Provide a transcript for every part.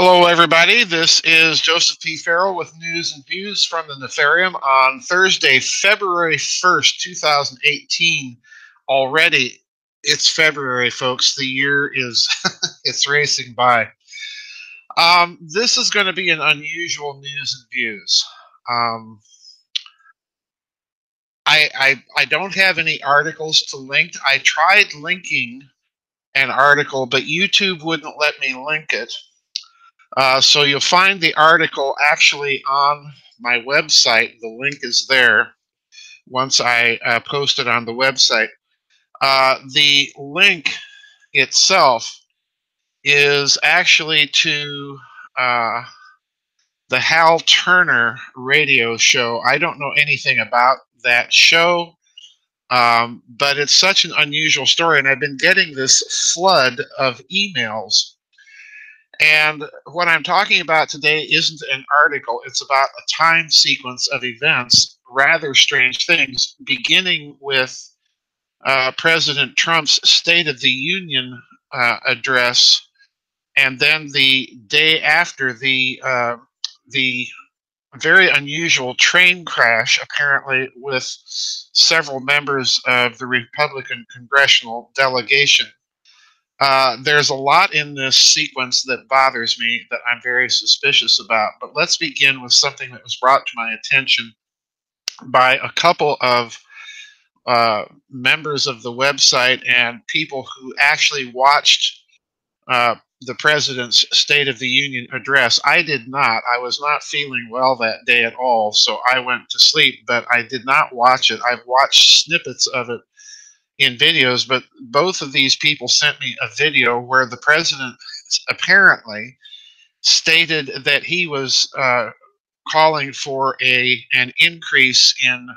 Hello, everybody. This is Joseph P. Farrell with news and views from the Nefarium on Thursday, February 1st, 2018. Already, it's February, folks. The year is it's racing by. Um, this is going to be an unusual news and views. Um, I, I I don't have any articles to link. I tried linking an article, but YouTube wouldn't let me link it. Uh, so you'll find the article actually on my website. The link is there once I uh, post it on the website. Uh, the link itself is actually to uh, the Hal Turner radio show. I don't know anything about that show, um, but it's such an unusual story, and I've been getting this flood of emails and what I'm talking about today isn't an article, it's about a time sequence of events, rather strange things, beginning with uh, President Trump's State of the Union uh, address, and then the day after the uh, the very unusual train crash, apparently with several members of the Republican congressional delegation. Uh, there's a lot in this sequence that bothers me that I'm very suspicious about. But let's begin with something that was brought to my attention by a couple of uh, members of the website and people who actually watched uh, the president's State of the Union address. I did not. I was not feeling well that day at all, so I went to sleep, but I did not watch it. I've watched snippets of it in videos, but both of these people sent me a video where the president apparently stated that he was uh, calling for a an increase in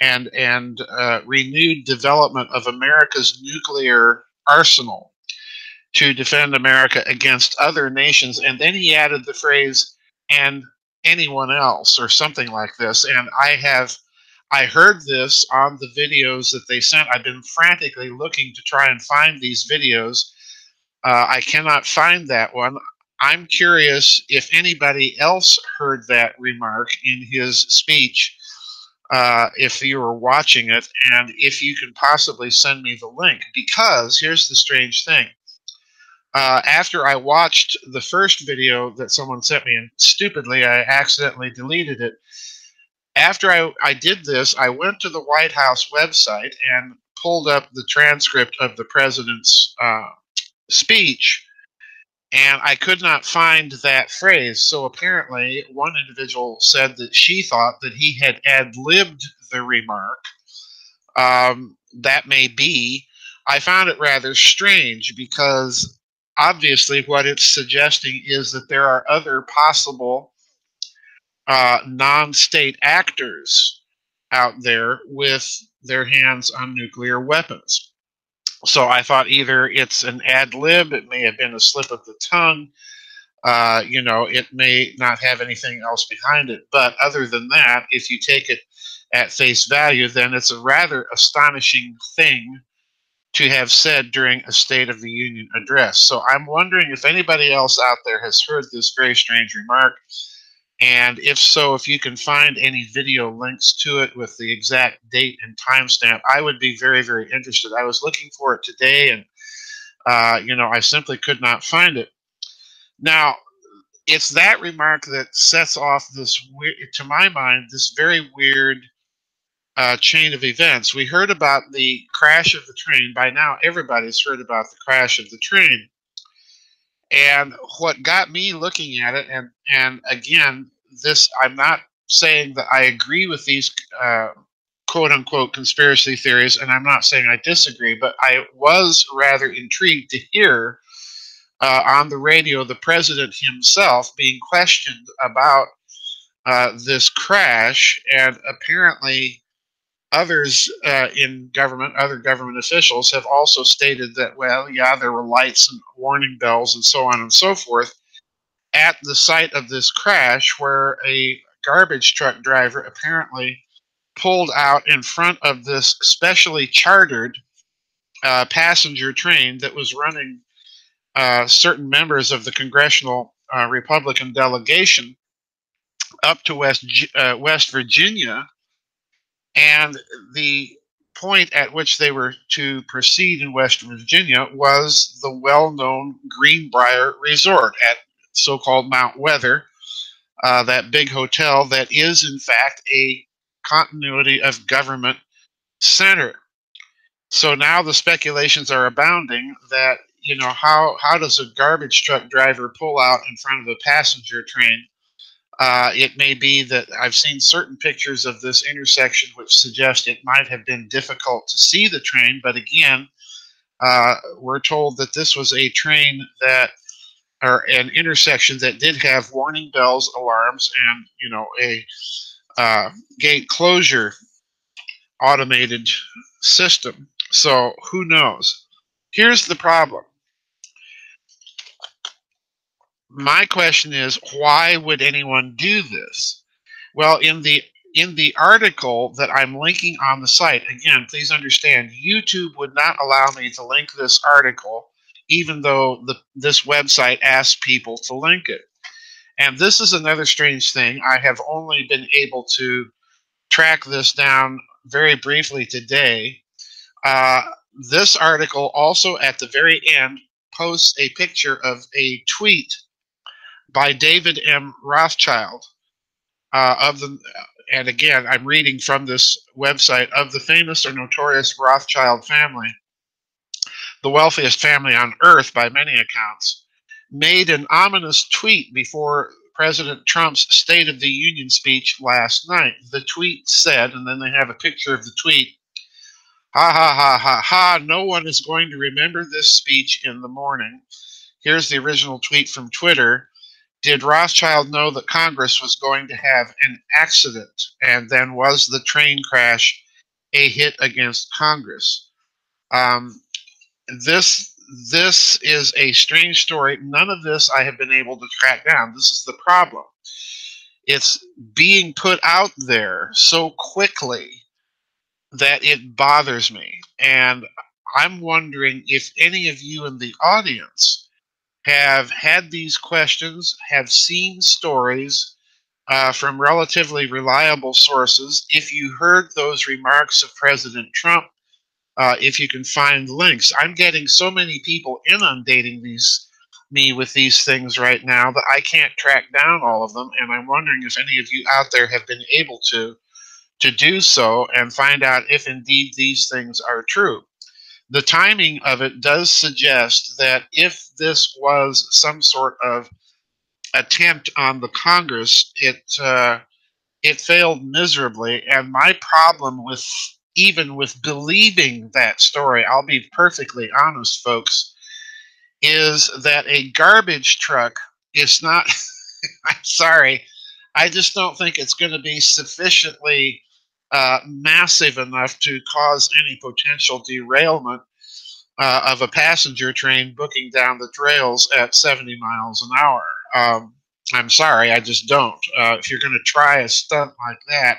and and uh, renewed development of America's nuclear arsenal to defend America against other nations, and then he added the phrase "and anyone else" or something like this, and I have I heard this on the videos that they sent. I've been frantically looking to try and find these videos. Uh, I cannot find that one. I'm curious if anybody else heard that remark in his speech, uh, if you were watching it, and if you can possibly send me the link. Because here's the strange thing. Uh, after I watched the first video that someone sent me, and stupidly I accidentally deleted it, after I, I did this, I went to the White House website and pulled up the transcript of the president's uh, speech, and I could not find that phrase. So apparently, one individual said that she thought that he had ad libbed the remark. Um, that may be. I found it rather strange because obviously what it's suggesting is that there are other possible uh, non state actors out there with their hands on nuclear weapons. So I thought either it's an ad lib, it may have been a slip of the tongue, uh, you know, it may not have anything else behind it. But other than that, if you take it at face value, then it's a rather astonishing thing to have said during a State of the Union address. So I'm wondering if anybody else out there has heard this very strange remark and if so, if you can find any video links to it with the exact date and timestamp, I would be very, very interested. I was looking for it today and, uh, you know, I simply could not find it. Now, it's that remark that sets off this, to my mind, this very weird uh, chain of events. We heard about the crash of the train. By now, everybody's heard about the crash of the train. And what got me looking at it, and and again, this I'm not saying that I agree with these uh, quote unquote conspiracy theories, and I'm not saying I disagree, but I was rather intrigued to hear uh, on the radio the president himself being questioned about uh, this crash, and apparently others uh, in government, other government officials, have also stated that, well, yeah, there were lights and warning bells and so on and so forth at the site of this crash where a garbage truck driver apparently pulled out in front of this specially chartered uh, passenger train that was running uh, certain members of the congressional uh, Republican delegation up to West uh, West Virginia, and the point at which they were to proceed in West Virginia was the well-known Greenbrier Resort at so-called Mount Weather, uh, that big hotel that is in fact a continuity of government center. So now the speculations are abounding that you know how how does a garbage truck driver pull out in front of a passenger train? Uh, it may be that I've seen certain pictures of this intersection which suggest it might have been difficult to see the train, but again, uh, we're told that this was a train that or an intersection that did have warning bells, alarms, and you know a uh, gate closure automated system. So who knows? Here's the problem. My question is, why would anyone do this? Well, in the in the article that I'm linking on the site, again, please understand, YouTube would not allow me to link this article, even though the, this website asks people to link it. And this is another strange thing. I have only been able to track this down very briefly today. Uh, this article also at the very end posts a picture of a tweet by David M. Rothschild uh, of the, and again, I'm reading from this website of the famous or notorious Rothschild family, the wealthiest family on earth by many accounts, made an ominous tweet before President Trump's State of the Union speech last night. The tweet said, and then they have a picture of the tweet Ha ha ha ha ha, no one is going to remember this speech in the morning. Here's the original tweet from Twitter. Did Rothschild know that Congress was going to have an accident? And then was the train crash a hit against Congress? Um, this this is a strange story. None of this I have been able to track down. This is the problem. It's being put out there so quickly that it bothers me. And I'm wondering if any of you in the audience have had these questions, have seen stories uh, from relatively reliable sources. If you heard those remarks of President Trump, uh, if you can find links, I'm getting so many people inundating these me with these things right now that I can't track down all of them, and I'm wondering if any of you out there have been able to to do so and find out if indeed these things are true. The timing of it does suggest that if this was some sort of attempt on the Congress, it uh, it failed miserably. And my problem with even with believing that story, I'll be perfectly honest, folks, is that a garbage truck is not. I'm sorry, I just don't think it's going to be sufficiently uh, massive enough to cause any potential derailment uh, of a passenger train booking down the trails at 70 miles an hour. Um, I'm sorry, I just don't. Uh, if you're going to try a stunt like that,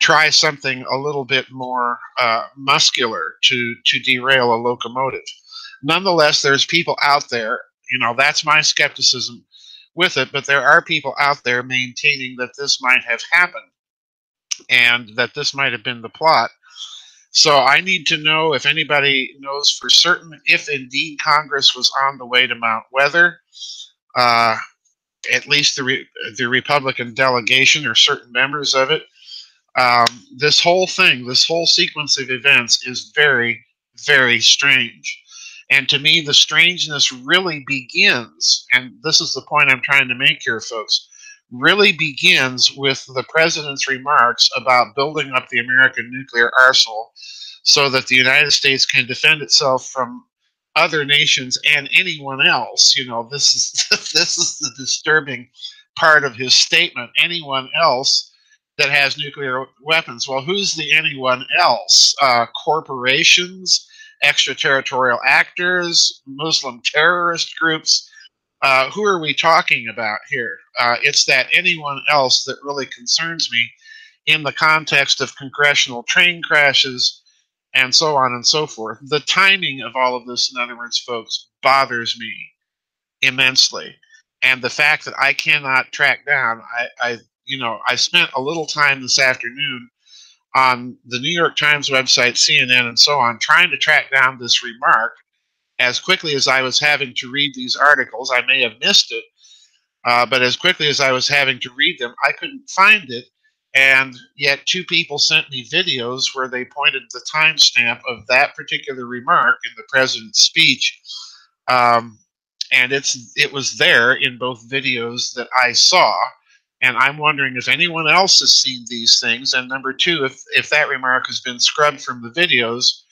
try something a little bit more uh, muscular to to derail a locomotive. Nonetheless, there's people out there. You know, that's my skepticism with it. But there are people out there maintaining that this might have happened and that this might have been the plot. So I need to know if anybody knows for certain if indeed Congress was on the way to Mount Weather. Uh, at least the re- the Republican delegation or certain members of it. Um, this whole thing, this whole sequence of events, is very, very strange. And to me, the strangeness really begins, and this is the point I'm trying to make here, folks really begins with the president's remarks about building up the American nuclear arsenal so that the United States can defend itself from other nations and anyone else. You know, this is this is the disturbing part of his statement. Anyone else that has nuclear weapons. Well, who's the anyone else? Uh, corporations, extraterritorial actors, Muslim terrorist groups uh, who are we talking about here? Uh, it's that anyone else that really concerns me in the context of congressional train crashes and so on and so forth. The timing of all of this, in other words, folks, bothers me immensely. and the fact that I cannot track down, I, I you know, I spent a little time this afternoon on the New York Times website, CNN, and so on, trying to track down this remark as quickly as I was having to read these articles. I may have missed it, uh, but as quickly as I was having to read them, I couldn't find it. And yet, two people sent me videos where they pointed the timestamp of that particular remark in the president's speech. Um, and it's it was there in both videos that I saw. And I'm wondering if anyone else has seen these things. And number two, if, if that remark has been scrubbed from the videos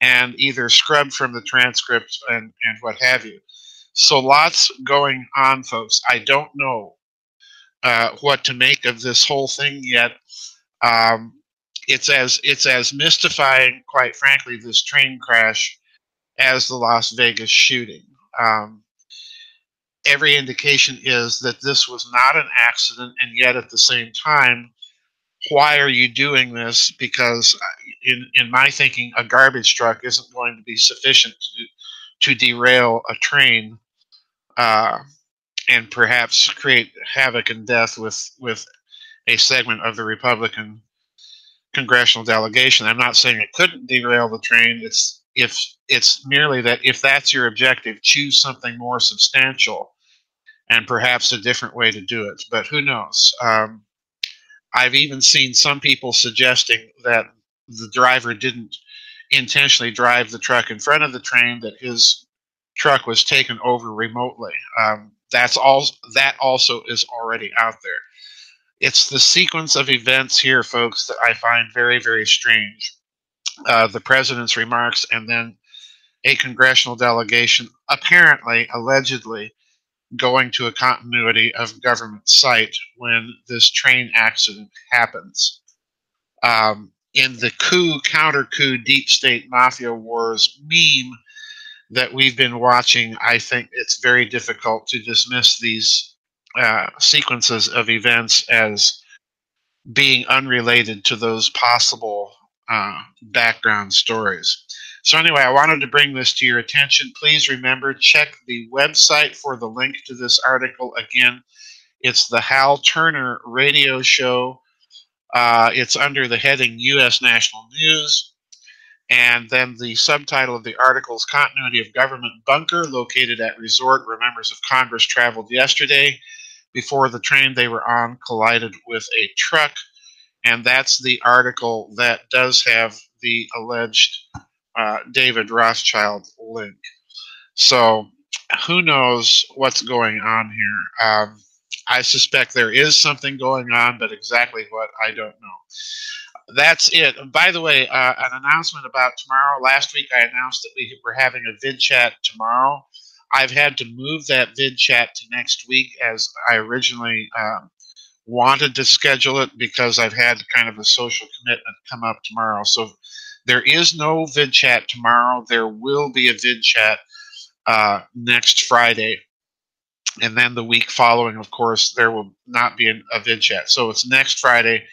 and either scrubbed from the transcript and, and what have you. So lots going on, folks. I don't know uh, what to make of this whole thing yet. Um, it's as it's as mystifying, quite frankly, this train crash as the Las Vegas shooting. Um, every indication is that this was not an accident, and yet at the same time, why are you doing this? Because in in my thinking, a garbage truck isn't going to be sufficient to to derail a train, uh, and perhaps create havoc and death with with a segment of the Republican congressional delegation. I'm not saying it couldn't derail the train. It's if it's merely that if that's your objective, choose something more substantial and perhaps a different way to do it. But who knows? Um, I've even seen some people suggesting that the driver didn't intentionally drive the truck in front of the train; that his truck was taken over remotely. Um, that's all. That also is already out there. It's the sequence of events here, folks, that I find very, very strange. Uh, the president's remarks, and then a congressional delegation, apparently, allegedly, going to a continuity of government site when this train accident happens. Um, in the coup, counter coup, deep state mafia wars meme that we've been watching, I think it's very difficult to dismiss these uh, sequences of events as being unrelated to those possible uh, background stories. So, anyway, I wanted to bring this to your attention. Please remember, check the website for the link to this article. Again, it's the Hal Turner radio show. Uh, it's under the heading U.S. National News. And then the subtitle of the article is Continuity of Government Bunker located at resort where members of Congress traveled yesterday before the train they were on collided with a truck. And that's the article that does have the alleged uh, David Rothschild link. So who knows what's going on here? Um, I suspect there is something going on, but exactly what I don't know. That's it. By the way, uh, an announcement about tomorrow. Last week I announced that we were having a vid chat tomorrow. I've had to move that vid chat to next week as I originally um, wanted to schedule it because I've had kind of a social commitment come up tomorrow. So there is no vid chat tomorrow. There will be a vid chat uh, next Friday. And then the week following, of course, there will not be an, a vid chat. So it's next Friday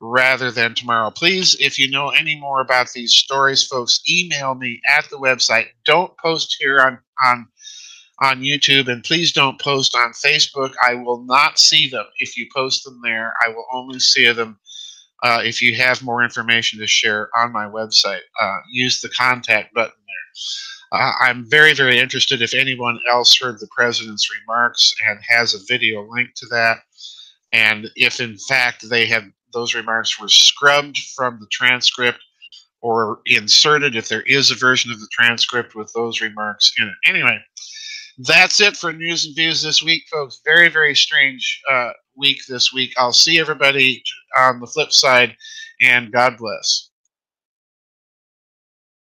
rather than tomorrow. Please, if you know any more about these stories, folks, email me at the website. Don't post here on, on on YouTube, and please don't post on Facebook. I will not see them if you post them there. I will only see them uh, if you have more information to share on my website, uh, use the contact button there. Uh, I'm very, very interested if anyone else heard the president's remarks and has a video link to that, and if in fact they have those remarks were scrubbed from the transcript or inserted, if there is a version of the transcript with those remarks in it. Anyway, that's it for news and views this week, folks. Very, very strange uh, week this week. I'll see everybody on the flip side, and God bless.